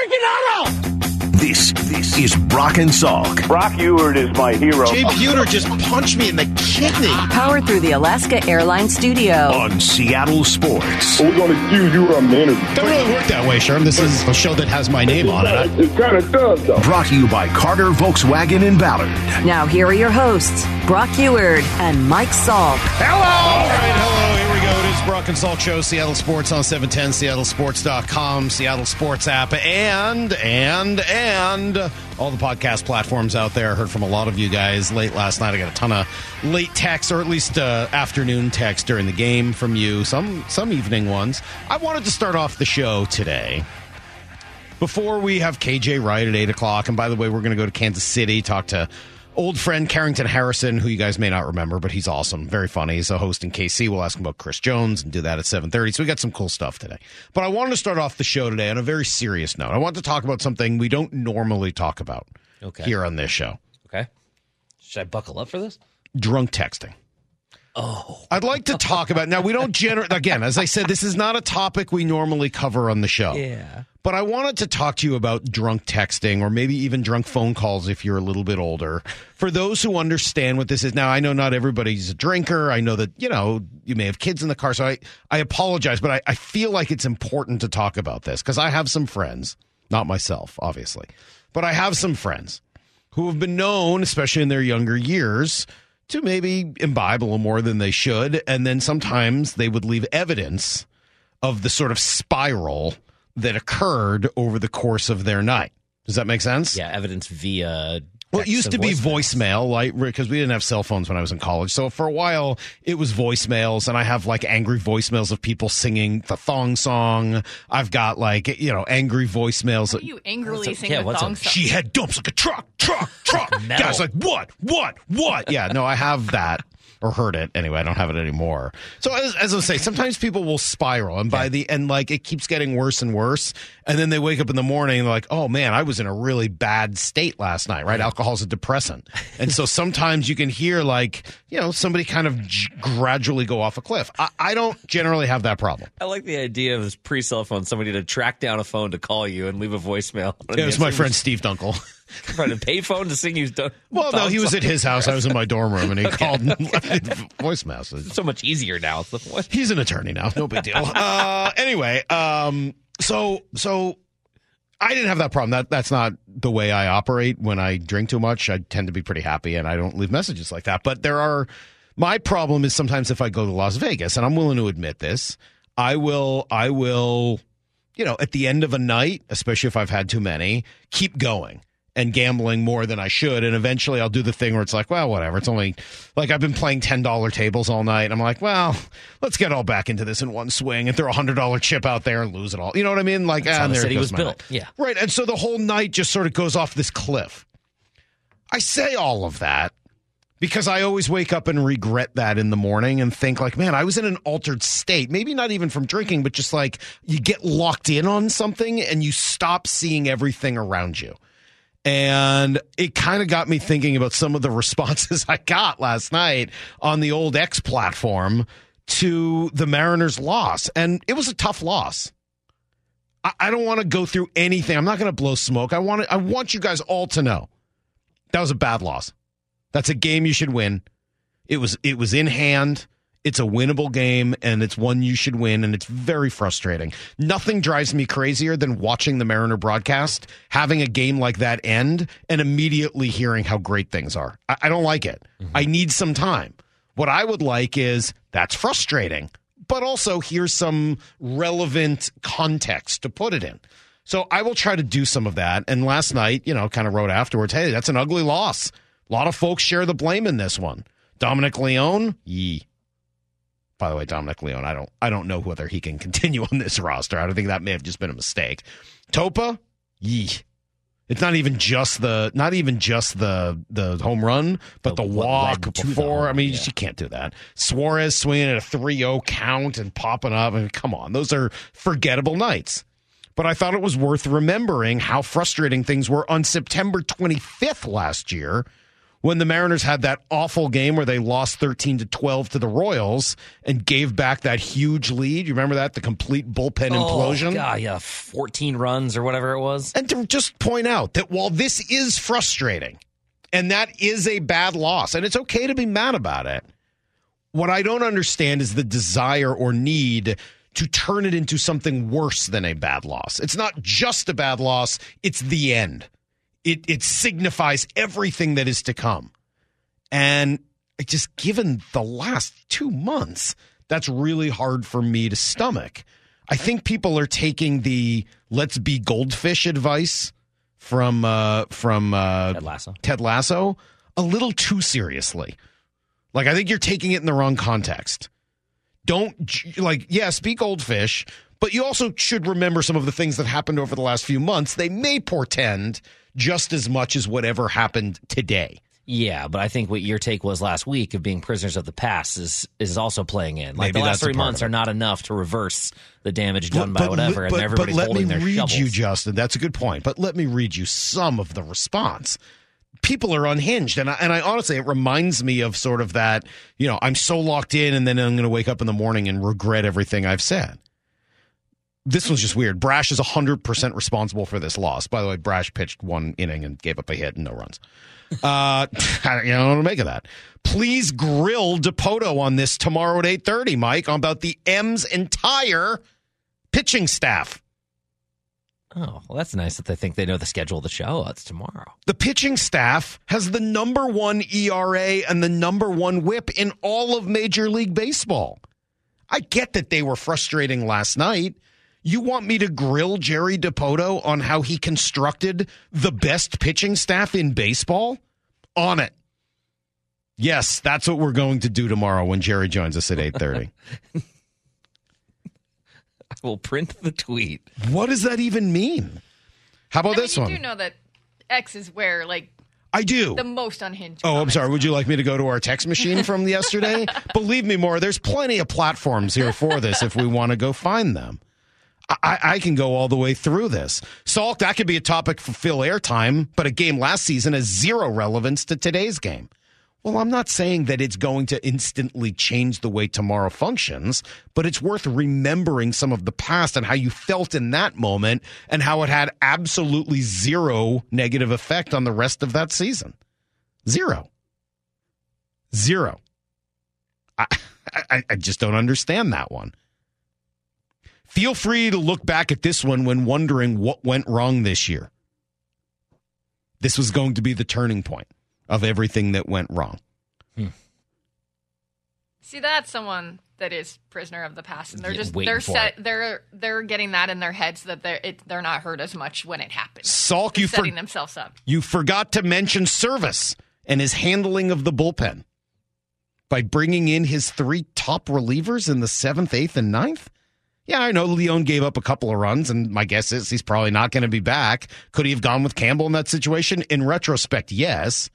freaking auto! This this is Brock and Salk. Brock Huard is my hero. Jay Buhner just punched me in the kidney. Powered through the Alaska Airlines studio. on Seattle Sports. We're going to accuse you of management. Doesn't really work that way, Sherm. This is a show that has my name on it. It kind of does, though. Brought to you by Carter Volkswagen in Ballard. Now, here are your hosts, Brock Huard and Mike Salk. Hello! All right, hello. Brock and Salk Show, Seattle Sports on 710, seattlesports.com, Seattle Sports app, and, and, and all the podcast platforms out there. I heard from a lot of you guys late last night. I got a ton of late texts, or at least uh, afternoon texts during the game from you, some, some evening ones. I wanted to start off the show today before we have KJ Wright at 8 o'clock, and by the way, we're going to go to Kansas City, talk to old friend Carrington Harrison, who you guys may not remember, but he's awesome. Very funny. He's a host in KC. We'll ask him about Chris Jones and do that at 7.30. So we got some cool stuff today. But I wanted to start off the show today on a very serious note. I want to talk about something we don't normally talk about Okay. here on this show. Okay. Should I buckle up for this? Drunk texting. Oh. I'd like to talk about now. We don't generate again, as I said, this is not a topic we normally cover on the show. Yeah. But I wanted to talk to you about drunk texting or maybe even drunk phone calls if you're a little bit older. For those who understand what this is. Now, I know not everybody's a drinker. I know that, you know, you may have kids in the car. So I, I apologize, but I, I feel like it's important to talk about this because I have some friends, not myself, obviously, but I have some friends who have been known, especially in their younger years, to maybe imbibe a little more than they should. And then sometimes they would leave evidence of the sort of spiral that occurred over the course of their night. Does that make sense? Yeah, evidence via. Well, it used and to be voicemail, like because we didn't have cell phones when I was in college. So for a while, it was voicemails, and I have like angry voicemails of people singing the thong song. I've got like you know angry voicemails. You angrily sing yeah, the thong a- song. She had dumps like a truck, truck, truck. Metal. Guys, like what, what, what? Yeah, no, I have that or heard it anyway. I don't have it anymore. So as, as I say, sometimes people will spiral, and by the end, like it keeps getting worse and worse, and then they wake up in the morning and they're like, "Oh man, I was in a really bad state last night." Right? Alcohol's a depressant, and so sometimes you can hear like you know somebody kind of j- gradually go off a cliff. I, I don't generally have that problem. I like the idea of this pre cell phone, somebody to track down a phone to call you and leave a voicemail. It was my friend Steve Dunkel. Trying to pay phone to sing you. th- Well, no, he was at his house. I was in my dorm room, and he called and left voice message. so much easier now. It's the- what? He's an attorney now. No big deal. Uh, anyway, um, so so I didn't have that problem. That that's not the way I operate. When I drink too much, I tend to be pretty happy, and I don't leave messages like that. But there are my problem is sometimes if I go to Las Vegas, and I'm willing to admit this, I will I will you know at the end of a night, especially if I've had too many, keep going and gambling more than I should. And eventually I'll do the thing where it's like, well, whatever. It's only like I've been playing $10 tables all night. I'm like, well, let's get all back into this in one swing and throw a $100 chip out there and lose it all. You know what I mean? Like, That's ah, how the there city goes was built. night. Yeah. Right. And so the whole night just sort of goes off this cliff. I say all of that because I always wake up and regret that in the morning and think like, man, I was in an altered state. Maybe not even from drinking, but just like you get locked in on something and you stop seeing everything around you. And it kind of got me thinking about some of the responses I got last night on the old X platform to the Mariners' loss. And it was a tough loss. I, I don't want to go through anything. I'm not going to blow smoke. I want I want you guys all to know that was a bad loss. That's a game you should win. It was it was in hand. It's a winnable game and it's one you should win and it's very frustrating. Nothing drives me crazier than watching the Mariner broadcast, having a game like that end and immediately hearing how great things are. I, I don't like it. Mm-hmm. I need some time. What I would like is that's frustrating, but also here's some relevant context to put it in. So I will try to do some of that. And last night, you know, kind of wrote afterwards, hey, that's an ugly loss. A lot of folks share the blame in this one. Dominic Leone, yee. By the way, Dominic Leone, I don't I don't know whether he can continue on this roster. I don't think that may have just been a mistake. Topa, yee. It's not even just the not even just the the home run, but the, The- walk to the before. I mean, you yeah. just can't do that. Suarez swinging at a 3-0 count and popping up. I mean, come on, those are forgettable nights. But I thought it was worth remembering how frustrating things were on September 25th last year when the Mariners had that awful game where they lost 13 to 12 to the Royals and gave back that huge lead. You remember that? The complete bullpen oh, implosion? Oh, God, yeah, 14 runs or whatever it was. And to just point out that while this is frustrating and that is a bad loss, and it's okay to be mad about it, what I don't understand is the desire or need to turn it into something worse than a bad loss. It's not just a bad loss, it's the end. It it signifies everything that is to come. And just given the last 2 months, that's really hard for me to stomach. I think people are taking the let's be goldfish advice from uh from uh Ted Lasso. Ted Lasso a little too seriously. Like I think you're taking it in the wrong context. Don't like yeah, speak goldfish, but you also should remember some of the things that happened over the last few months. They may portend just as much as whatever happened today. Yeah, but I think what your take was last week of being prisoners of the past is is also playing in. Like Maybe the last three months are not enough to reverse the damage done by whatever, but, and everybody's but let holding me their read shovels. you, Justin. That's a good point. But let me read you some of the response. People are unhinged, and I, and I honestly, it reminds me of sort of that. You know, I'm so locked in, and then I'm going to wake up in the morning and regret everything I've said. This was just weird. Brash is 100% responsible for this loss. By the way, Brash pitched one inning and gave up a hit and no runs. Uh, I don't know what to make of that. Please grill Dipoto on this tomorrow at 8.30, Mike, about the M's entire pitching staff. Oh, well, that's nice that they think they know the schedule of the show. That's tomorrow. The pitching staff has the number one ERA and the number one whip in all of Major League Baseball. I get that they were frustrating last night. You want me to grill Jerry Dipoto on how he constructed the best pitching staff in baseball? On it. Yes, that's what we're going to do tomorrow when Jerry joins us at 8:30. I will print the tweet. what does that even mean? How about I mean, this you one? do know that X is where like I do. the most unhinged. Oh, I'm comments sorry. Would you like me to go to our text machine from yesterday? Believe me, more. There's plenty of platforms here for this if we want to go find them. I, I can go all the way through this. Salk, that could be a topic for fill airtime, but a game last season has zero relevance to today's game. Well, I'm not saying that it's going to instantly change the way tomorrow functions, but it's worth remembering some of the past and how you felt in that moment and how it had absolutely zero negative effect on the rest of that season. Zero. Zero. I, I, I just don't understand that one. Feel free to look back at this one when wondering what went wrong this year. This was going to be the turning point of everything that went wrong. Hmm. See, that's someone that is prisoner of the past, and they're Yeah, just waiting they're set it. they're they're getting that in their heads that they're it, they're not hurt as much when it happens. Salk, They're you, for, setting themselves up. you forgot to mention Servais and his handling of the bullpen by bringing in his three top relievers in the seventh, eighth, and ninth. Yeah, I know Leon gave up a couple of runs, and my guess is he's probably not going to be back. Could he have gone with Campbell in that situation? In retrospect, yes.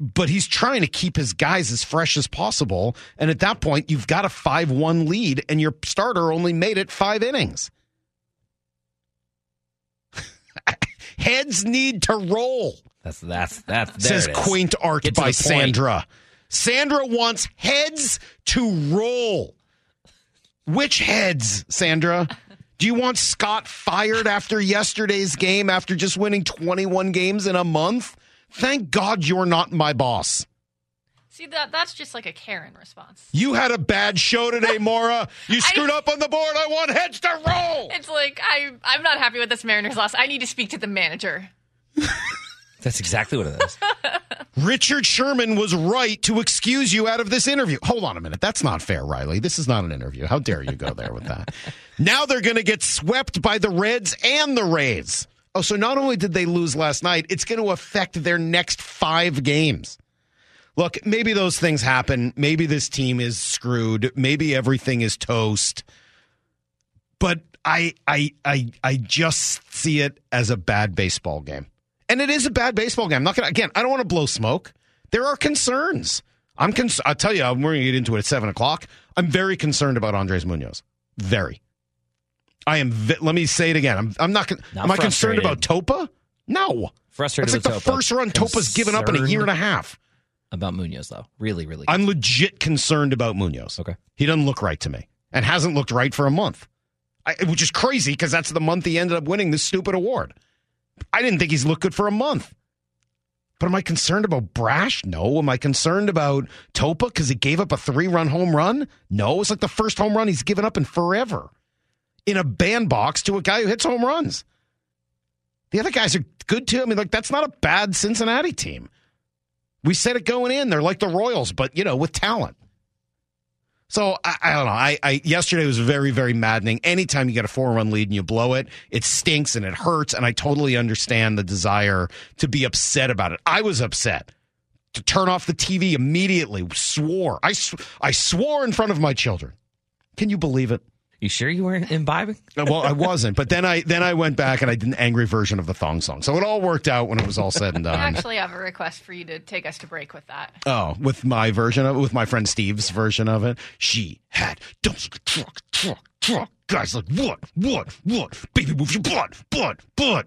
But he's trying to keep his guys as fresh as possible. And at that point, you've got a 5 1 lead, and your starter only made it five innings. Heads need to roll, That's that's that's says quaint art by. Sandra. Sandra wants heads to roll. Which heads, Sandra? Do you want Scott fired after yesterday's game after just winning 21 games in a month? Thank God you're not my boss. See that that's just like a Karen response. You had a bad show today, Mora. You screwed up on the board. I want heads to roll. It's like I I'm not happy with this Mariners loss. I need to speak to the manager. That's exactly what it is. Richard Sherman was right to excuse you out of this interview. Hold on a minute. That's not fair, Riley. This is not an interview. How dare you go there with that? now they're going to get swept by the Reds and the Rays. Oh, so not only did they lose last night, it's going to affect their next five games. Look, maybe those things happen. Maybe this team is screwed. Maybe everything is toast. But I I I I just see it as a bad baseball game. And it is a bad baseball game. I'm not gonna again, I don't want to blow smoke. There are concerns. I'm cons- I'll tell you, we're gonna get into it at seven o'clock. I'm very concerned about Andres Munoz. Very. I am. Vi- let me say it again. I'm. I'm not. Con- Not am I concerned about. Topa? No. Frustrated That's like the Topa. first run Topa's given up in a year and a half. About Munoz, though. Really, really. I'm legit concerned about Munoz. Okay. He doesn't look right to me and hasn't looked right for a month, I, which is crazy because that's the month he ended up winning this stupid award. I didn't think he's looked good for a month. But am I concerned about Brash? No. Am I concerned about Topa because he gave up a three run home run? No. It's like the first home run he's given up in forever in a bandbox to a guy who hits home runs. The other guys are good too. I mean, like, that's not a bad Cincinnati team. We said it going in. They're like the Royals, but, you know, with talent. So I, I don't know. I, I yesterday was very, very maddening. Anytime you get a four run lead and you blow it, it stinks and it hurts. And I totally understand the desire to be upset about it. I was upset to turn off the TV immediately. Swore. I sw- I swore in front of my children. Can you believe it? You sure you weren't imbibing? Uh, well, I wasn't, but then I then I went back and I did an angry version of the thong song. So it all worked out when it was all said and done. I actually have a request for you to take us to break with that. Oh, with my version of it, with my friend Steve's version of it. She had dumps like a truck, truck, truck. Guys like, what, what, what? Baby, move your butt, butt, butt.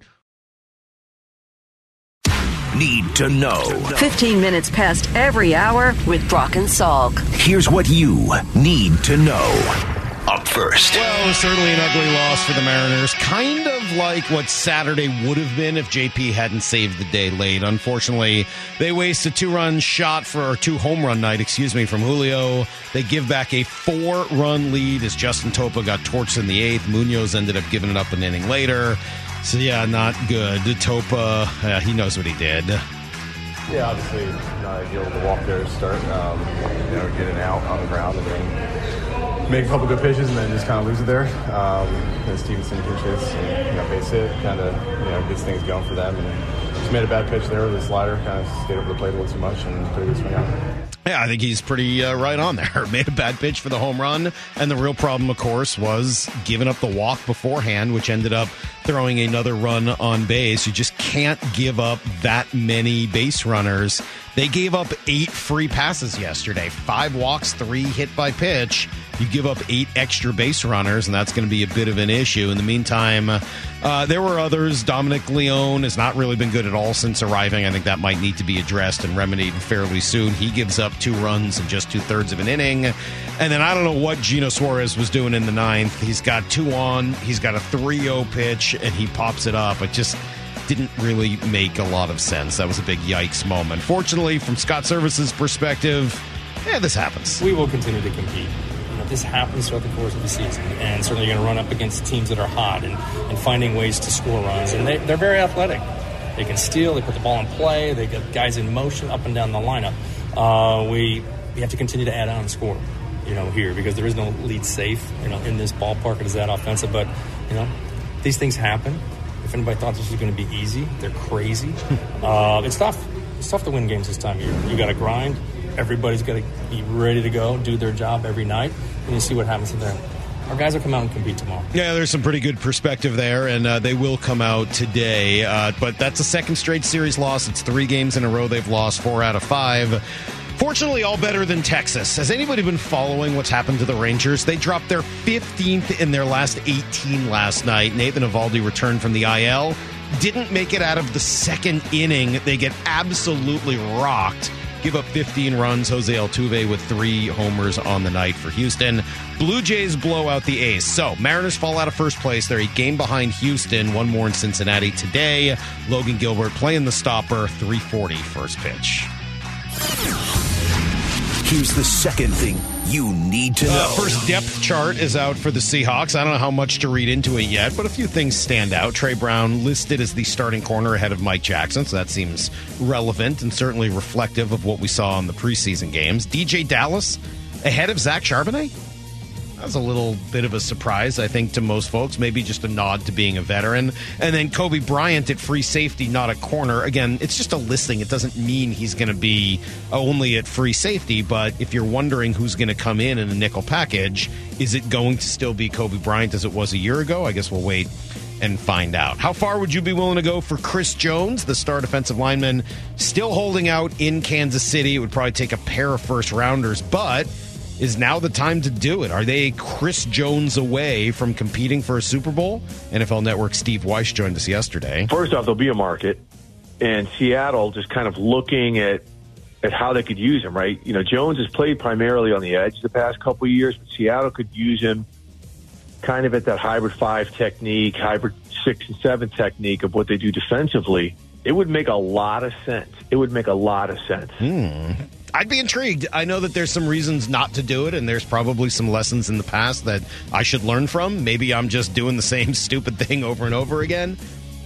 Need to know. 15 minutes past every hour with Brock and Salk. Here's what you need to know. Up first. Well, it was certainly an ugly loss for the Mariners. Kind of like what Saturday would have been if JP hadn't saved the day late. Unfortunately, they waste a two-run shot for or two home run night, excuse me, from Julio. They give back a four-run lead as Justin Topa got torched in the eighth. Munoz ended up giving it up an inning later. So yeah, not good. Topa, uh, he knows what he did. Yeah, obviously not ideal to walk there to start. Um, you know, get it out on the ground and then make a couple good pitches and then just kind of lose it there. Um, and Stevenson pitches, and you know, base hit, kind of you know gets things going for them. And just made a bad pitch there with the slider, kind of stayed over the plate a little too much and put a good swing out. Yeah, I think he's pretty uh, right on there. Made a bad pitch for the home run, and the real problem, of course, was giving up the walk beforehand, which ended up throwing another run on base. You just can't give up that many base runners. They gave up eight free passes yesterday, five walks, three hit by pitch. You give up eight extra base runners, and that's going to be a bit of an issue. In the meantime, uh, there were others. Dominic Leone has not really been good at all since arriving. I think that might need to be addressed and remedied fairly soon. He gives up two runs in just two thirds of an inning. And then I don't know what Geno Suarez was doing in the ninth. He's got two on, he's got a 3 0 pitch, and he pops it up. It just didn't really make a lot of sense. That was a big yikes moment. Fortunately, from Scott Servais's perspective, yeah, this happens. we will continue to compete. This happens throughout the course of the season, and certainly you're going to run up against teams that are hot and, and finding ways to score runs. And they, they're very athletic. They can steal. They put the ball in play. They get guys in motion up and down the lineup. Uh, we we have to continue to add on and score. You know, here because there is no lead safe. You know, in this ballpark, it is that offensive. But you know, these things happen. If anybody thought this was going to be easy, they're crazy. uh, it's tough. It's tough to win games this time of year. You got to grind. Everybody's got to be ready to go, do their job every night, and you see what happens from there. Our guys will come out and compete tomorrow. Yeah, there's some pretty good perspective there, and uh, they will come out today. Uh, but that's a second straight series loss. It's three games in a row they've lost, four out of five. Fortunately, all better than Texas. Has anybody been following what's happened to the Rangers? They dropped their 15th in their last 18 last night. Nathan Eovaldi returned from the IL. Didn't make it out of the second inning. They get absolutely rocked. Give up 15 runs. Jose Altuve with three homers on the night for Houston. Blue Jays blow out the A's. So Mariners fall out of first place. They're a game behind Houston. One more in Cincinnati today. Logan Gilbert playing the stopper. 340 first pitch. Here's the second thing you need to know. Uh, first depth chart is out for the Seahawks. I don't know how much to read into it yet, but a few things stand out. Tre Brown listed as the starting corner ahead of Mike Jackson, so that seems relevant and certainly reflective of what we saw in the preseason games. DJ Dallas ahead of Zach Charbonnet. That was a little bit of a surprise, I think, to most folks. Maybe just a nod to being a veteran. And then Coby Bryant at free safety, not a corner. Again, it's just a listing. It doesn't mean he's going to be only at free safety. But if you're wondering who's going to come in in a nickel package, is it going to still be Coby Bryant as it was a year ago? I guess we'll wait and find out. How far would you be willing to go for Chris Jones, the star defensive lineman, still holding out in Kansas City? It would probably take a pair of first rounders, but Is now the time to do it? Are they Chris Jones away from competing for a Super Bowl? NFL Network Steve Wyche joined us yesterday. First off, there'll be a market, and Seattle just kind of looking at at how they could use him. Right, you know, Jones has played primarily on the edge the past couple of years, but Seattle could use him kind of at that hybrid five technique, hybrid six and seven technique of what they do defensively. It would make a lot of sense. It would make a lot of sense. Hmm. I'd be intrigued. I know that there's some reasons not to do it, and there's probably some lessons in the past that I should learn from. Maybe I'm just doing the same stupid thing over and over again.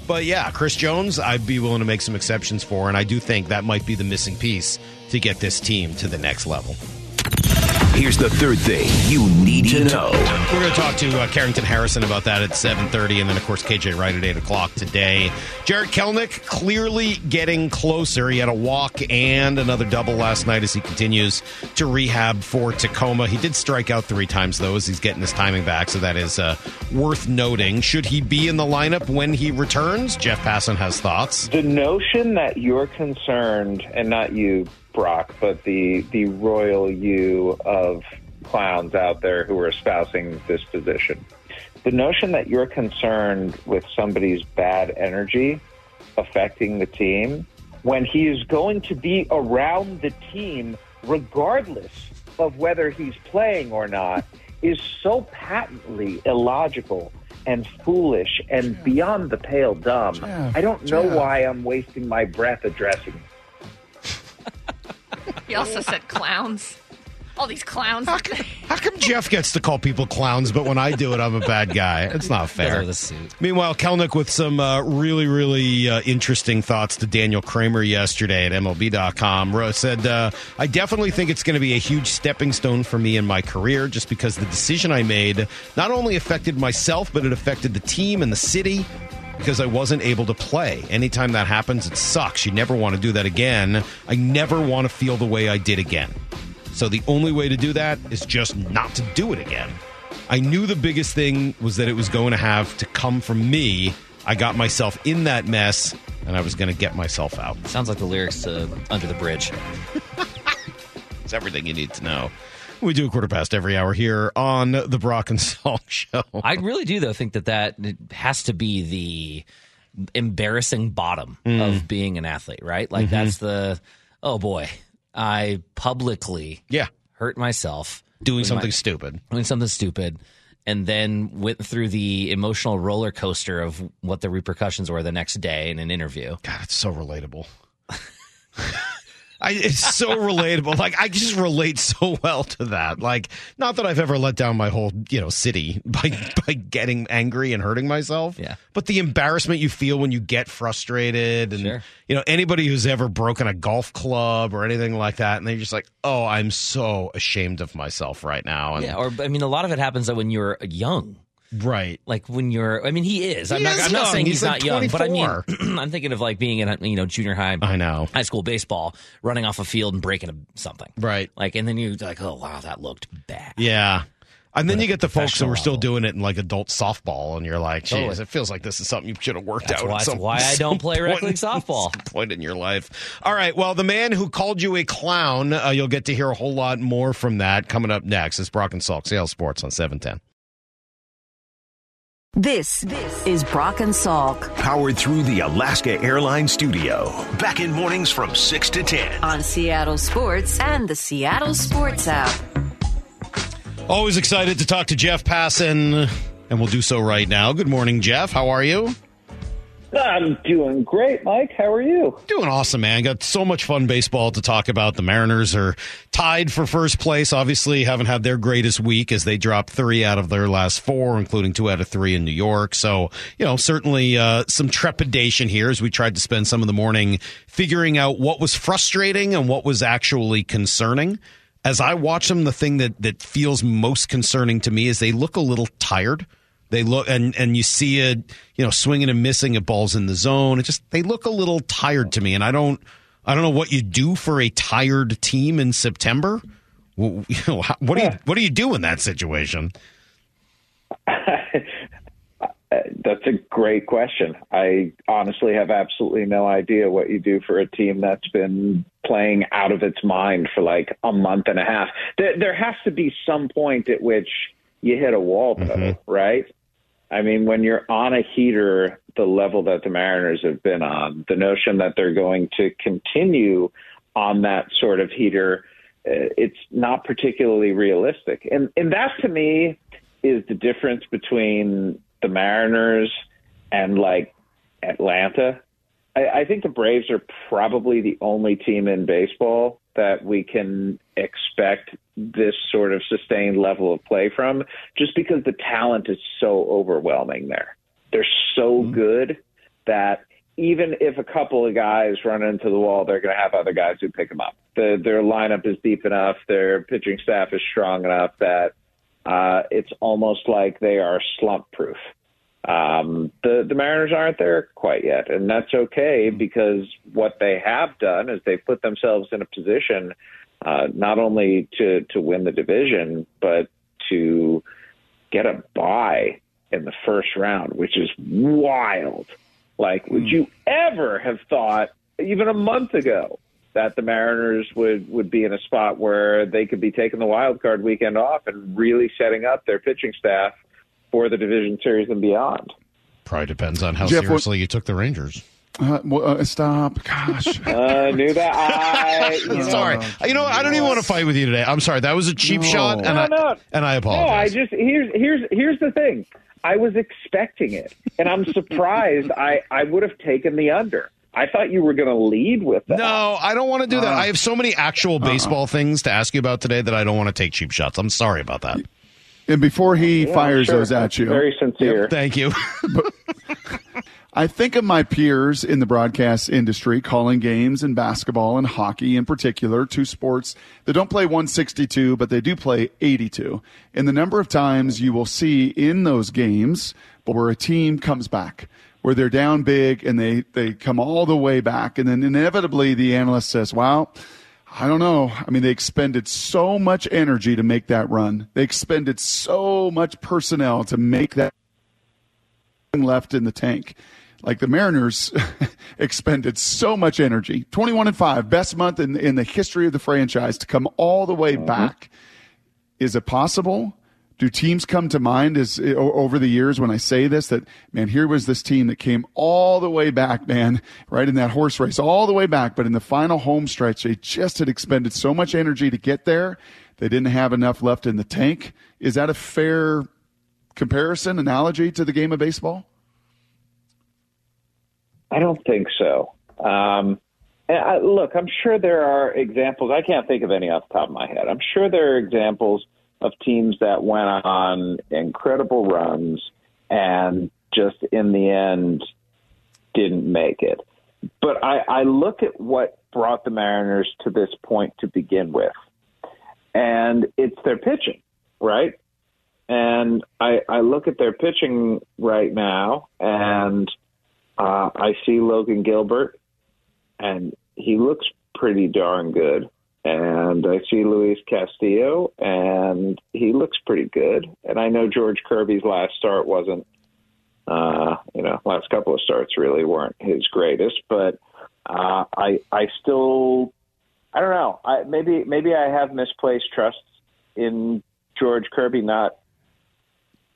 But yeah, Chris Jones, I'd be willing to make some exceptions for, and I do think that might be the missing piece to get this team to the next level. Here's the third thing you need to know. We're going to talk to uh, Carrington Harrison about that at 7.30, and then, of course, KJ Wright at 8 o'clock today. Jarred Kelenic clearly getting closer. He had a walk and another double last night as he continues to rehab for Tacoma. He did strike out three times, though, as he's getting his timing back, so that is uh, worth noting. Should he be in the lineup when he returns? Jeff Passan has thoughts. The notion that you're concerned, and not you, Brock, but the the royal you of clowns out there who are espousing this position. The notion that you're concerned with somebody's bad energy affecting the team when he is going to be around the team regardless of whether he's playing or not is so patently illogical and foolish and beyond the pale dumb. I don't know why I'm wasting my breath addressing it. He also said clowns. All these clowns. How come, how come Jeff gets to call people clowns, but when I do it, I'm a bad guy? It's not fair. The suit. Meanwhile, Kelenic with some uh, really, really uh, interesting thoughts to Daniel Kramer yesterday at MLB.com. Ro- Said, uh, I definitely think it's going to be a huge stepping stone for me in my career just because the decision I made not only affected myself, but it affected the team and the city because I wasn't able to play. Anytime that happens, it sucks. You never want to do that again. I never want to feel the way I did again. So the only way to do that is just not to do it again. I knew the biggest thing was that it was going to have to come from me. I got myself in that mess and I was going to get myself out. Sounds like the lyrics to Under the Bridge. It's everything you need to know. We do a quarter past every hour here on the Brock and Salk Show. I really do, though, think that that has to be the embarrassing bottom mm. of being an athlete, right? Like mm-hmm. that's the oh boy, I publicly yeah, hurt myself doing something my- stupid. doing something stupid, and then went through the emotional roller coaster of what the repercussions were the next day in an interview. God, it's so relatable. I, it's so relatable. Like I just relate so well to that. Like, not that I've ever let down my whole, you know, city by by getting angry and hurting myself. Yeah. But the embarrassment you feel when you get frustrated, and Sure. you know, anybody who's ever broken a golf club or anything like that, and they're just like, "Oh, I'm so ashamed of myself right now." And Yeah, or I mean, a lot of it happens though when you're young. Right. Like when you're, I mean, he is. I'm He not. is I'm not saying He's he's, like not young, but I mean, I'm thinking of like being in, you know, junior high, I know. high school baseball, running off a field and breaking a, something. Right. Like, and then you're like, oh wow, that looked bad. Yeah. And then you get the folks who are still doing it in like adult softball, and you're like, geez, Totally. it feels like this is something you should have worked That's out. why- at that's some, why I don't play rec league softball. some point in your life. All right. Well, the man who called you a clown, uh, you'll get to hear a whole lot more from that coming up next. It's Brock and Salk, Sales Sports on 710. This this is Brock and Salk Powered through the Alaska Airlines studio. Back in mornings from 6 to 10. on Seattle Sports and the Seattle Sports app. Always excited to talk to Jeff Passan, and we'll do so right now. Good morning, Jeff. How are you? I'm doing great, Mike. How are you? Doing awesome, man. Got so much fun baseball to talk about. The Mariners are tied for first place. Obviously, haven't had their greatest week as they dropped three out of their last four, including two out of three in New York. So, you know, certainly uh, some trepidation here as we tried to spend some of the morning figuring out what was frustrating and what was actually concerning. As I watch them, the thing that that feels most concerning to me is they look a little tired. They look and and you see it, you know, swinging and missing at balls in the zone. It just they look a little tired to me, and I don't I don't know what you do for a tired team in September. Well, you know, how- what do you what do you do in that situation? That's a great question. I honestly have absolutely no idea what you do for a team that's been playing out of its mind for like a month and a half. There, there has to be some point at which you hit a wall, though, Mm-hmm. right? I mean, when you're on a heater, the level that the Mariners have been on, the notion that they're going to continue on that sort of heater, uh, it's not particularly realistic. And and that to me is the difference between the Mariners and like Atlanta. I, I think the Braves are probably the only team in baseball that we can expect this sort of sustained level of play from, just because the talent is so overwhelming there. They're so good that even if a couple of guys run into the wall, they're going to have other guys who pick them up. The, their lineup is deep enough, their pitching staff is strong enough that uh, it's almost like they are slump proof. Um, the the Mariners aren't there quite yet, and that's okay because what they have done is they've put themselves in a position uh, not only to to win the division but to get a bye in the first round, which is wild. Like, would you ever have thought even a month ago that the Mariners would would be in a spot where they could be taking the wild card weekend off and really setting up their pitching staff for the division series and beyond? Probably depends on how Jeff, what- seriously you took the Rangers. Uh, uh, stop. Gosh. I knew that. I you know, sorry. You know? I don't even want to fight with you today. I'm sorry. That was a cheap No. shot, and No, I no. and I apologize. No, I just here's here's here's the thing. I was expecting it, and I'm surprised. I I would have taken the under. I thought you were going to lead with that. no, I don't want to do that. Uh, I have so many actual baseball things to ask you about today that I don't want to take cheap shots. I'm sorry about that. And before he Yeah, fires sure. those at you, Very sincere. Thank you. I think of my peers in the broadcast industry calling games in basketball and hockey in particular, two sports that don't play 162, but they do play 82. And the number of times you will see in those games where a team comes back, where they're down big and they, they come all the way back. And then inevitably the analyst says, wow, I don't know. I mean, they expended so much energy to make that run. They expended so much personnel to make that left in the tank. Like the Mariners expended so much energy. 21 and 5, best month in, in the history of the franchise to come all the way mm-hmm. back. Is it possible? Do teams come to mind as eh, over the years when I say this that man, here was this team that came all the way back, man, right in that horse race, all the way back, but in the final home stretch, they just had expended so much energy to get there, they didn't have enough left in the tank. Is that a fair comparison, analogy to the game of baseball? I don't think so. Um, I, look, I'm sure there are examples. I can't think of any off the top of my head. I'm sure there are examples of teams that went on incredible runs and just in the end didn't make it. But I, I look at what brought the Mariners to this point to begin with, and it's their pitching, right? And I, I look at their pitching right now, and uh, I see Logan Gilbert, and he looks pretty darn good. And I see Luis Castillo, and he looks pretty good. And I know George Kirby's last start wasn't, uh, you know, last couple of starts really weren't his greatest, but uh, I I still I don't know. I maybe maybe I have misplaced trust in George Kirby, not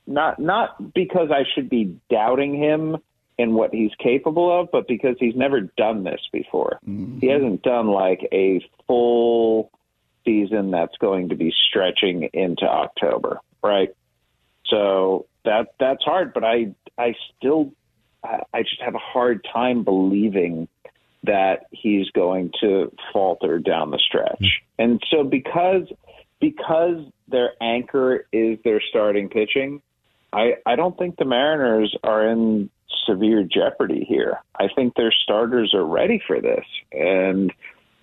not not because I should be doubting him in what he's capable of, but because he's never done this before. He mm-hmm. hasn't done like a full season that's going to be stretching into October, right? So that that's hard, but I I still I I just have a hard time believing that he's going to falter down the stretch. Mm-hmm. And so because because their anchor is their starting pitching, I I don't think the Mariners are in severe jeopardy here. I think their starters are ready for this. And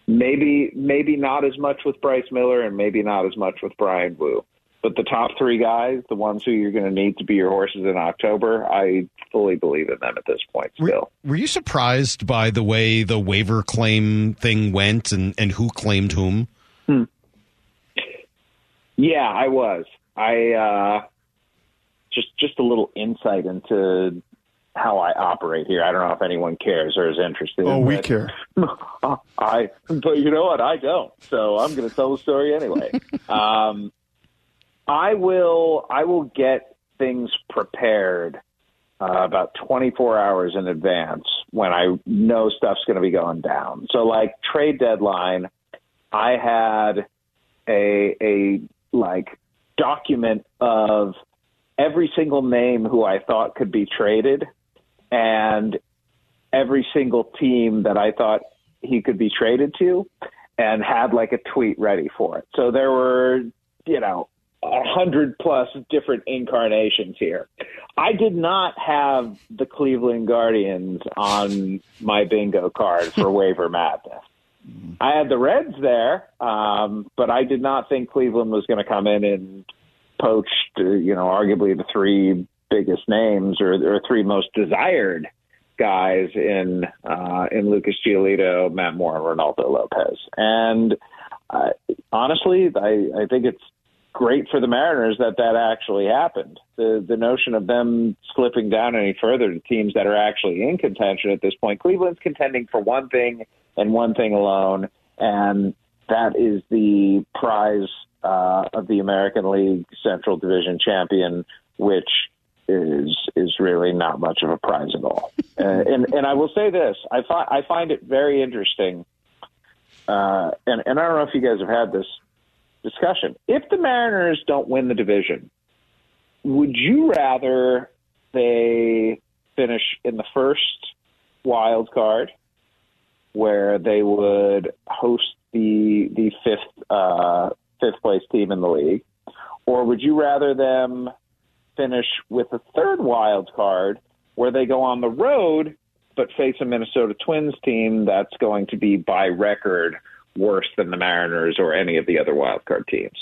maybe maybe not as much with Bryce Miller and maybe not as much with Bryan Woo. But the top three guys, the ones who you're going to need to be your horses in October, I fully believe in them at this point still. Were you surprised by the way the waiver claim thing went and, and who claimed whom? Yeah, I was. I uh just just a little insight into how I operate here. I don't know if anyone cares or is interested. Oh, we care. I, but you know what? I don't. So I'm going to tell the story anyway. um, I will. I will get things prepared uh, about 24 hours in advance when I know stuff's going to be going down. So, like trade deadline, I had a a like document of every single name who I thought could be traded and every single team that I thought he could be traded to and had like a tweet ready for it. So there were, you know, a hundred plus different incarnations here. I did not have the Cleveland Guardians on my bingo card for waiver madness. I had the Reds there, um, but I did not think Cleveland was going to come in and poach, uh, you know, arguably the three biggest names or, or three most desired guys in uh, in Lucas Giolito, Matt Moore, and Reynaldo Lopez. And uh, honestly, I, I think it's great for the Mariners that that actually happened. The the notion of them slipping down any further to teams that are actually in contention at this point. Cleveland's contending for one thing and one thing alone, and that is the prize uh, of the American League Central Division champion, which is is really not much of a prize at all. uh, and and I will say this: I find I find it very interesting. Uh, and and I don't know if you guys have had this discussion. If the Mariners don't win the division, would you rather they finish in the first wild card, where they would host the the fifth uh, fifth place team in the league, or would you rather them finish with a third wild card, where they go on the road but face a Minnesota Twins team that's going to be by record worse than the Mariners or any of the other wild card teams?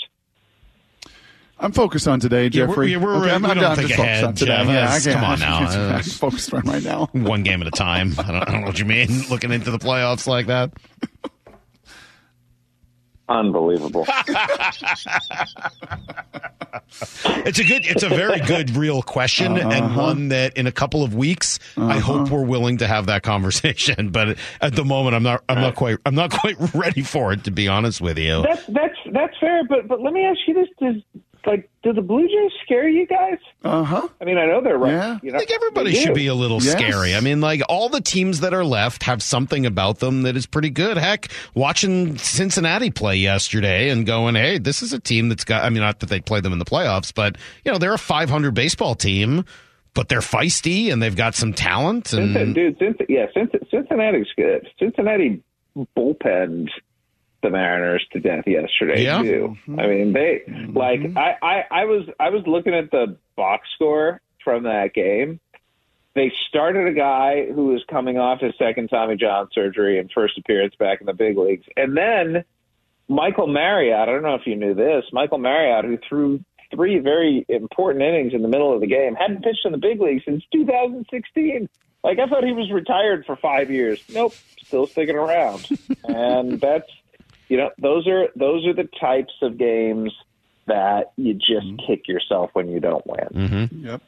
I'm focused on today, Yeah, we're- Jeffrey. we're- okay, I'm, we I'm, don't I'm think just focused on today. Jeff. Yeah, I Yes, can't- come on I'm now. focused on right now. One game at a time. I don't, I don't know what you mean. Looking into the playoffs like that. Unbelievable. It's a good. It's a very good, real question, and Uh-huh. one that in a couple of weeks, I hope we're willing to have that conversation. But at the moment, I'm not. I'm not quite. I'm not quite ready for it. To be honest with you. That's that's that's fair, but but let me ask you this: Does like do the Blue Jays scare you guys? Uh huh. I mean, I know they're right. Yeah. You know, I think everybody they do. should be a little Yes. scary. I mean, like all the teams that are left have something about them that is pretty good. Heck, watching Cincinnati play yesterday and going, hey, this is a team that's got, I mean, not that they play them in the playoffs, but, you know, they're a 500 baseball team, but they're feisty and they've got some talent. Cincinnati, And dude, Cincinnati, yeah, Cincinnati's good. Cincinnati bullpenned the Mariners to death yesterday Yeah. too. Mm-hmm. I mean, they mm-hmm. like I, I I was I was looking at the box score from that game. They started a guy who was coming off his second Tommy John surgery and first appearance back in the big leagues, and then Michael Mariot. I don't know if you knew this. Michael Mariot, who threw three very important innings in the middle of the game, hadn't pitched in the big league since 2016. Like I thought he was retired for five years. Nope, still sticking around. and that's you know those are those are the types of games that you just kick yourself when you don't win. Yep.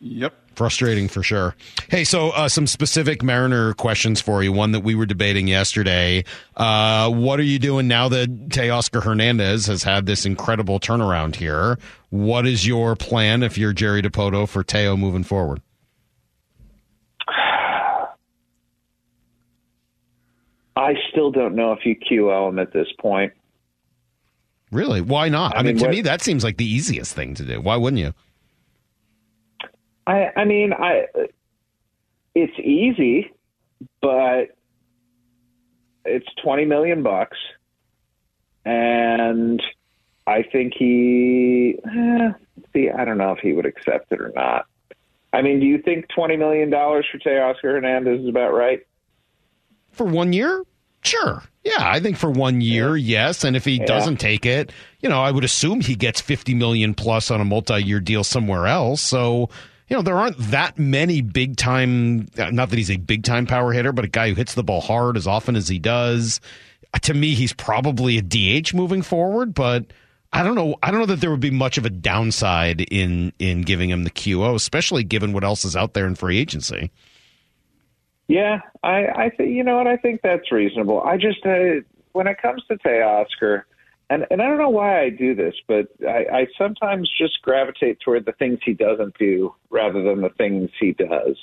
Yep. Frustrating for sure. Hey, so uh, some specific Mariner questions for you. One that we were debating yesterday. Uh, what are you doing now that Teoscar Hernandez has had this incredible turnaround here? What is your plan if you're Jerry Dipoto for Teo moving forward? I still don't know if you QO him at this point. Really? Why not? I, I mean, mean, to what- me, that seems like the easiest thing to do. Why wouldn't you? I I mean I it's easy, but it's twenty million bucks, and I think he. Eh, see, I don't know if he would accept it or not. I mean, do you think twenty million dollars for Teoscar Hernandez is about right? For one year? Sure. Yeah, I think for one year, yes. And if he Yeah. doesn't take it, you know, I would assume he gets 50 million plus on a multi-year deal somewhere else. So, you know, there aren't that many big time, not that he's a big time power hitter, but a guy who hits the ball hard as often as he does. To me, he's probably a DH moving forward, but I don't know. I don't know that there would be much of a downside in in giving him the QO, especially given what else is out there in free agency. Yeah, I, I think you know what I think that's reasonable. I just uh, when it comes to Teoscar, and and I don't know why I do this, but I, I sometimes just gravitate toward the things he doesn't do rather than the things he does.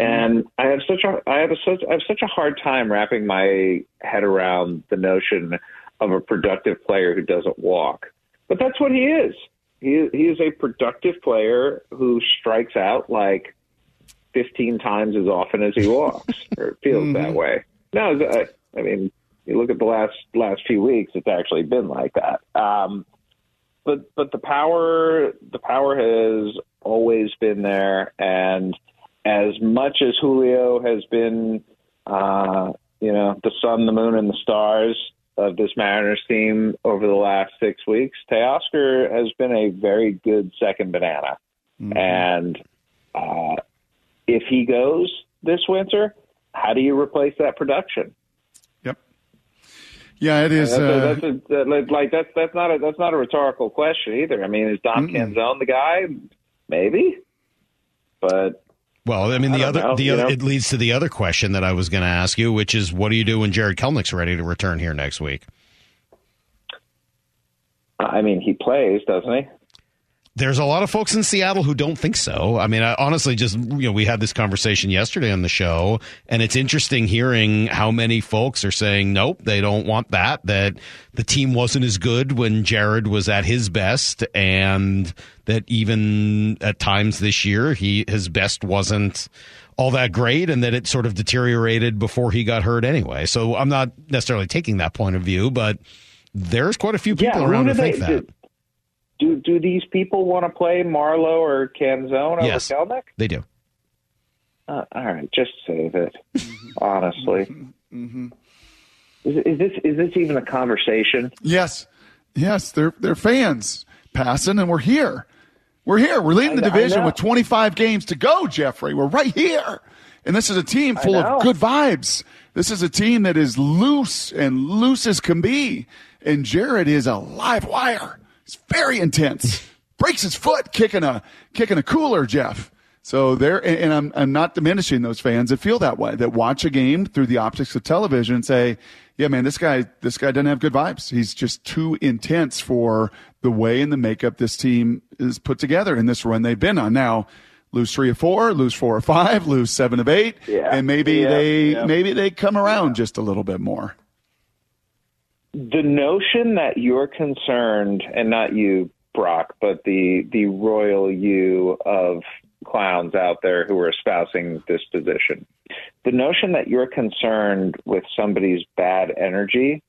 And I have such a I have a such I have such a hard time wrapping my head around the notion of a productive player who doesn't walk. But that's what he is. He he is a productive player who strikes out like 15 times as often as he walks, or it feels that way. No, I, I mean, you look at the last last few weeks; it's actually been like that. Um, but but the power the power has always been there, and as much as Julio has been, uh, you know, the sun, the moon, and the stars of this Mariners team over the last six weeks, Teoscar has been a very good second banana, and uh, if he goes this winter, how do you replace that production? Yep. Yeah, it is. That's, Uh, a, that's a, like that's that's not a that's not a rhetorical question either. I mean, is Dom Canzone the guy? Maybe, but Well, I mean, the don't other know, the other know? it leads to the other question that I was going to ask you, which is, what do you do when Jarred Kelenic's ready to return here next week? I mean, he plays, doesn't he? There's a lot of folks in Seattle who don't think so. I mean, I honestly just, you know, we had this conversation yesterday on the show, and it's interesting hearing how many folks are saying, nope, they don't want that, that the team wasn't as good when Jarred was at his best, and that even at times this year, he, his best wasn't all that great, and that it sort of deteriorated before he got hurt anyway. So I'm not necessarily taking that point of view, but there's quite a few people yeah, around who think they- that. Do do these people want to play Marlowe or Canzone over Yes. Kelenic? They do. Uh, all right, just save it. Honestly, Mm-hmm. is, is this is this even a conversation? Yes, yes, they're they're fans passing, and we're here. We're here. We're leading the I- I division know. with 25 games to go, Jeffrey. We're right here, and this is a team full of good vibes. This is a team that is loose and loose as can be, and Jarred is a live wire. He's very intense. Breaks his foot kicking a kicking a cooler, Jeff. So there, and, and I'm, I'm not diminishing those fans that feel that way, that watch a game through the optics of television and say, yeah, man, this guy, this guy doesn't have good vibes. He's just too intense for the way and the makeup this team is put together in this run they've been on. Now, lose three or four, lose four or five, lose seven of eight, Yeah. and maybe Yeah, they, yeah. maybe they come around just a little bit more. The notion that you're concerned, and not you, Brock, but the the royal you of clowns out there who are espousing this position, the notion that you're concerned with somebody's bad energy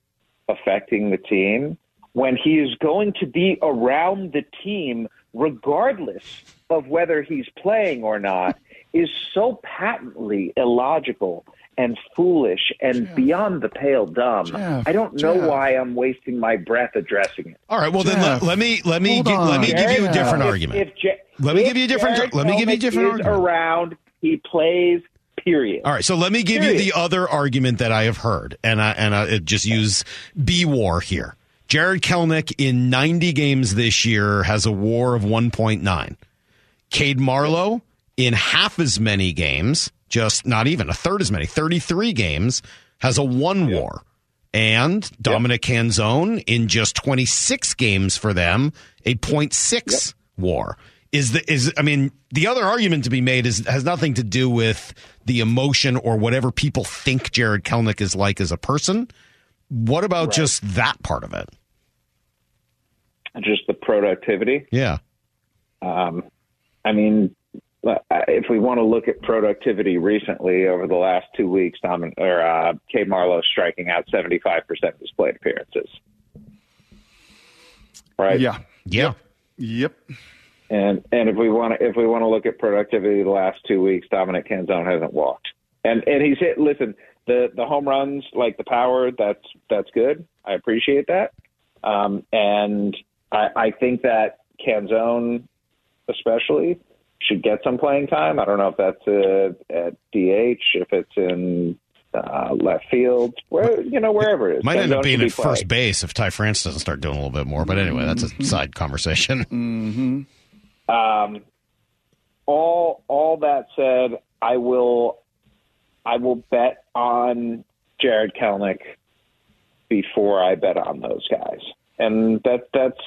affecting the team when he is going to be around the team regardless of whether he's playing or not is so patently illogical and foolish and beyond the pale dumb. Jeff, I don't know Jeff. why I'm wasting my breath addressing it. All right. Well, then let, let me let me hold gi- let me give you a different If- argument. If, Ja- Let me if give you a different- Jarred let me give you a Kelenic different is argument. around. He plays. Period. All right, so let me give Period. you the other argument that I have heard, and I and I uh, just use B War here. Jarred Kelenic in 90 games this year has a WAR of 1.9. Cade Marlowe in half as many games, just not even a third as many, 33 games, has a one WAR. And Dominic Canzone in just 26 games for them, a 0.6 WAR. Is the is I mean the other argument to be made is has nothing to do with the emotion or whatever people think Jarred Kelenic is like as a person. What about just that part of it? Just the productivity. Yeah. Um, I mean, if we want to look at productivity recently over the last two weeks, Dom or uh, K. Marlowe striking out seventy five percent of his plate appearances. Right. Yeah. Yeah. Yep. And and if we want to if we want to look at productivity the last two weeks, Dominic Canzone hasn't walked. And and he's hit. Listen, the the home runs, like the power, that's that's good. I appreciate that. Um, and I, I think that Canzone, especially, should get some playing time. I don't know if that's uh, at DH, if it's in uh, left field, where you know wherever it is. Might end up being at first base if Ty France doesn't start doing a little bit more. But anyway, that's a side conversation. Mm-hmm. Um, all all that said, I will I will bet on Jarred Kelenic before I bet on those guys, and that that's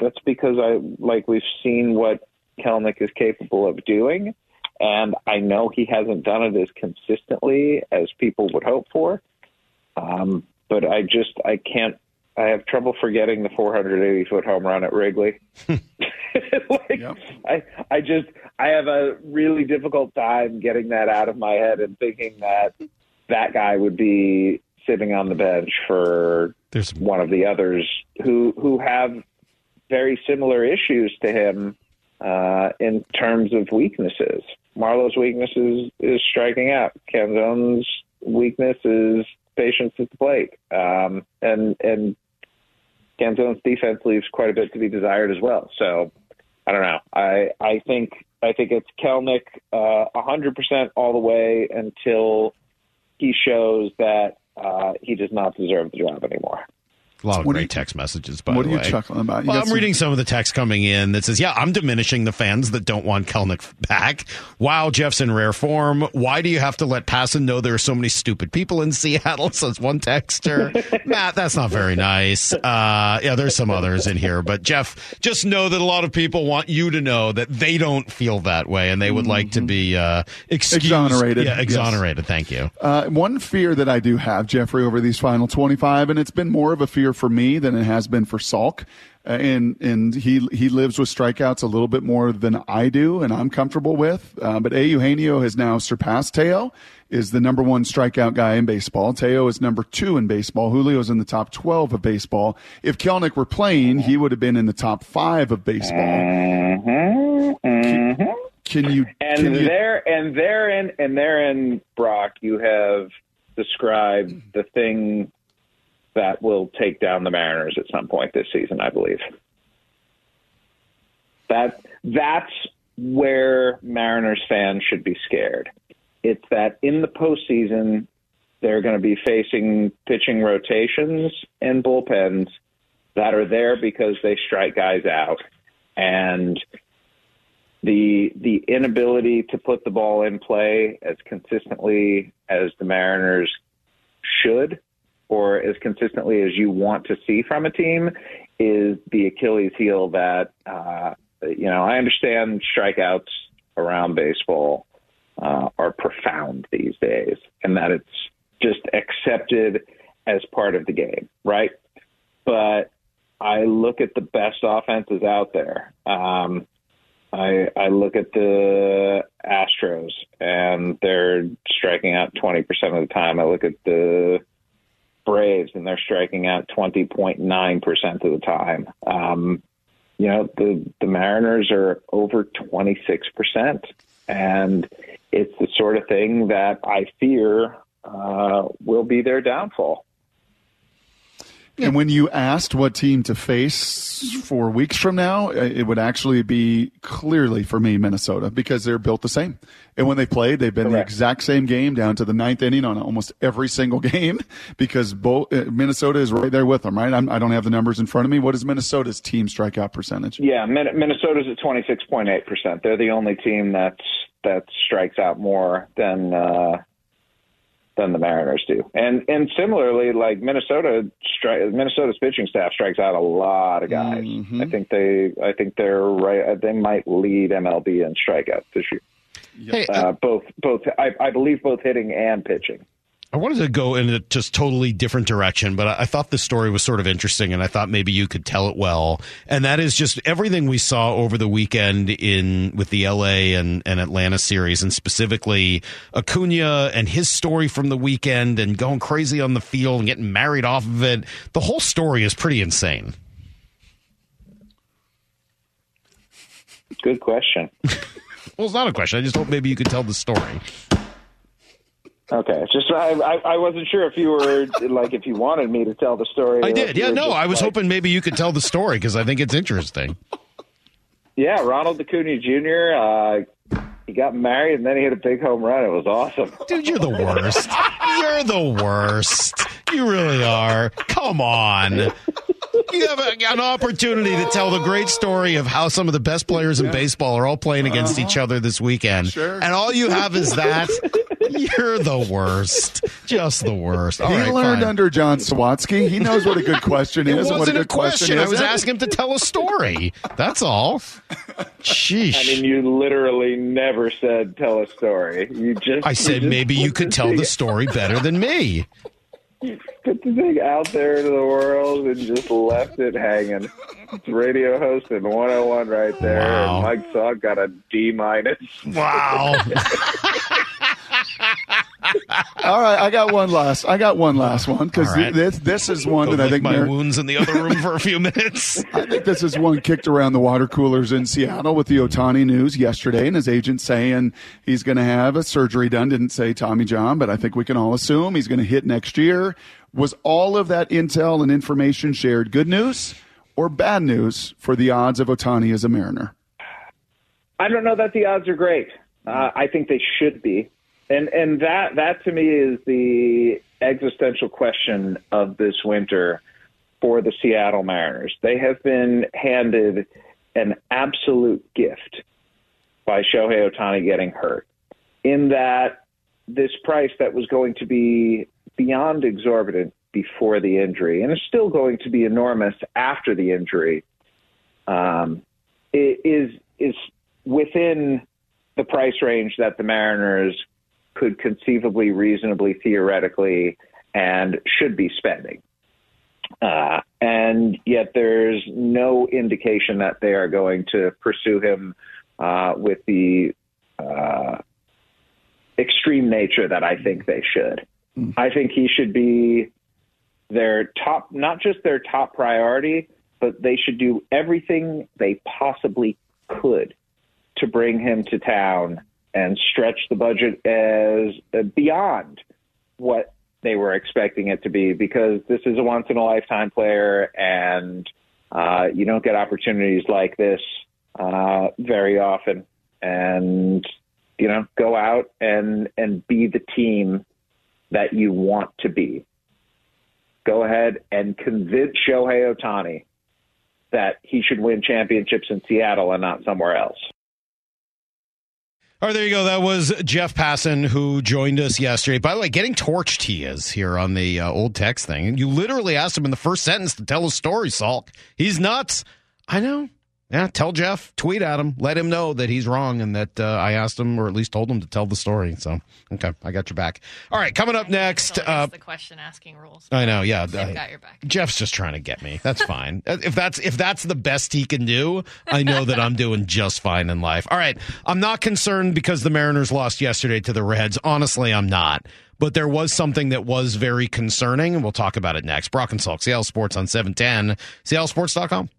that's because I like we've seen what Kelenic is capable of doing, and I know he hasn't done it as consistently as people would hope for. Um, but I just I can't. I have trouble forgetting the 480 foot home run at Wrigley. like, I I just I have a really difficult time getting that out of my head and thinking that that guy would be sitting on the bench for There's one of the others who who have very similar issues to him uh, in terms of weaknesses. Marlowe's weakness is, is striking out. Canzone's weakness is patience at the plate, um, and and Canzone's defense leaves quite a bit to be desired as well. So I don't know. I I think I think it's Kelenic uh, hundred percent all the way until he shows that uh, he does not deserve the job anymore. A lot of What great you- text messages, by what the are you chuckling about? You Well, I'm some- reading some of the text coming in that says, "Yeah, I'm diminishing the fans that don't want Kelenic back." Wow, Jeff's in rare form. Why do you have to let Passan know there are so many stupid people in Seattle? Says one texter. Matt, that's not very nice. Uh, yeah, there's some others in here, but Jeff, just know that a lot of people want you to know that they don't feel that way, and they would like to be uh, excused. Mm-hmm. Exonerated, yes. exonerated. Thank you. Uh, one fear that I do have, Jeffrey, over these final 25, and it's been more of a fear for me than it has been for Salk. Uh, and and he he lives with strikeouts a little bit more than I do, and I'm comfortable with. Uh, but A. Eugenio has now surpassed Teo, is the number one strikeout guy in baseball. Teo is number two in baseball. Julio's in the top 12 of baseball. If Kelenic were playing, he would have been in the top five of baseball. Mm-hmm. Can you? And can you there and therein and therein, Brock, you have described the thing that will take down the Mariners at some point this season, I believe. That that's where Mariners fans should be scared. It's that in the postseason they're going to be facing pitching rotations and bullpens that are there because they strike guys out. And the the inability to put the ball in play as consistently as the Mariners should, or as consistently as you want to see from a team, is the Achilles heel that uh, you know. I understand strikeouts around baseball uh, are profound these days, and that it's just accepted as part of the game, right? But I look at the best offenses out there. Um, I I look at the Astros and they're striking out 20% of the time. I look at the Braves and they're striking out 20.9% of the time. Um, you know, the the Mariners are over 26%, and it's the sort of thing that I fear uh, will be their downfall. And when you asked what team to face four weeks from now, uh, it would actually be clearly for me Minnesota because they're built the same. And when they played, they've been the exact same game down to the ninth inning on almost every single game because both uh, Minnesota is right there with them. Right? I'm, I don't have the numbers in front of me. What is Minnesota's team strikeout percentage? Yeah, Min- Minnesota's at twenty six point eight percent. They're the only team that's that strikes out more than uh, than the Mariners do. And and similarly, like Minnesota, stri- Minnesota's pitching staff strikes out a lot of guys. Mm-hmm. I think they I think they're right. Uh, they might lead MLB in strikeouts this year. Hey, uh, uh, both both I, I believe both hitting and pitching. I wanted to go in a just totally different direction, but I, I thought this story was sort of interesting, and I thought maybe you could tell it well. And that is just everything we saw over the weekend in with the LA and, and Atlanta series, and specifically Acuna and his story from the weekend, and going crazy on the field and getting married off of it. The whole story is pretty insane. Good question. Well, it's not a question. I just hope maybe you could tell the story. Okay, just I, I I wasn't sure if you were like if you wanted me to tell the story. I did. Yeah, no, I was like- hoping maybe you could tell the story because I think it's interesting. Yeah, Ronald Acuna Jr. Uh, He got married and then he hit a big home run. It was awesome. Dude, you're the worst. You're the worst. You really are. Come on. You have a, an opportunity to tell the great story of how some of the best players in baseball are all playing against each uh-huh. other this weekend. Sure. And all you have is that. You're the worst. Just the worst. All he right, learned fine. under John Swatsky. He knows what a good question It is and what wasn't a a good question, question. I was isn't. asking him to tell a story. That's all. Sheesh. I mean, you literally never said tell a story. You just I said you just maybe you could tell the story better than me. Put the thing out there into the world and just left it hanging. It's radio host and 101 right there. Wow. And Mike Saw got a D minus. Wow. All right, I got one last. I got one last one because All right. this this is one Go that I think my Mar- wounds in the other room for a few minutes. I think this is one kicked around the water coolers in Seattle with the Ohtani news yesterday, and his agent saying he's going to have a surgery done. Didn't say Tommy John, but I think we can all assume he's going to hit next year. Was all of that intel and information shared good news or bad news for the odds of Ohtani as a Mariner? I don't know that the odds are great. Uh, I think they should be, and and that that to me is the existential question of this winter for the Seattle Mariners. They have been handed an absolute gift by Shohei Ohtani getting hurt. In that this price that was going to be beyond exorbitant before the injury, and is still going to be enormous after the injury, um, is is within the price range that the Mariners could conceivably, reasonably, theoretically, and should be spending. Uh, and yet there's no indication that they are going to pursue him uh, with the uh, extreme nature that I think they should. I think he should be their top, not just their top priority, but they should do everything they possibly could to bring him to town and stretch the budget as uh, beyond what they were expecting it to be because this is a once in a lifetime player and uh, you don't get opportunities like this uh, very often and you know go out and and be the team that you want to be go ahead and convince Shohei Ohtani that he should win championships in Seattle and not somewhere else. All right, there you go. That was Jeff Passan who joined us yesterday. By the way, getting torched he is here on the uh, old text thing. You literally asked him in the first sentence to tell a story, Salk. He's nuts. I know. Yeah, tell Jeff, tweet at him, let him know that he's wrong and that uh, I asked him or at least told him to tell the story. So, okay, I got your back. All right, coming up next. Uh, the question asking rules. I know, yeah. They've got your back. Jeff's just trying to get me. That's fine. if that's if that's the best he can do, I know that I'm doing just fine in life. All right, I'm not concerned because the Mariners lost yesterday to the Reds. Honestly, I'm not. But there was something that was very concerning, and we'll talk about it next. Brock and Salk, Seattle Sports on 710, seattlesports.com.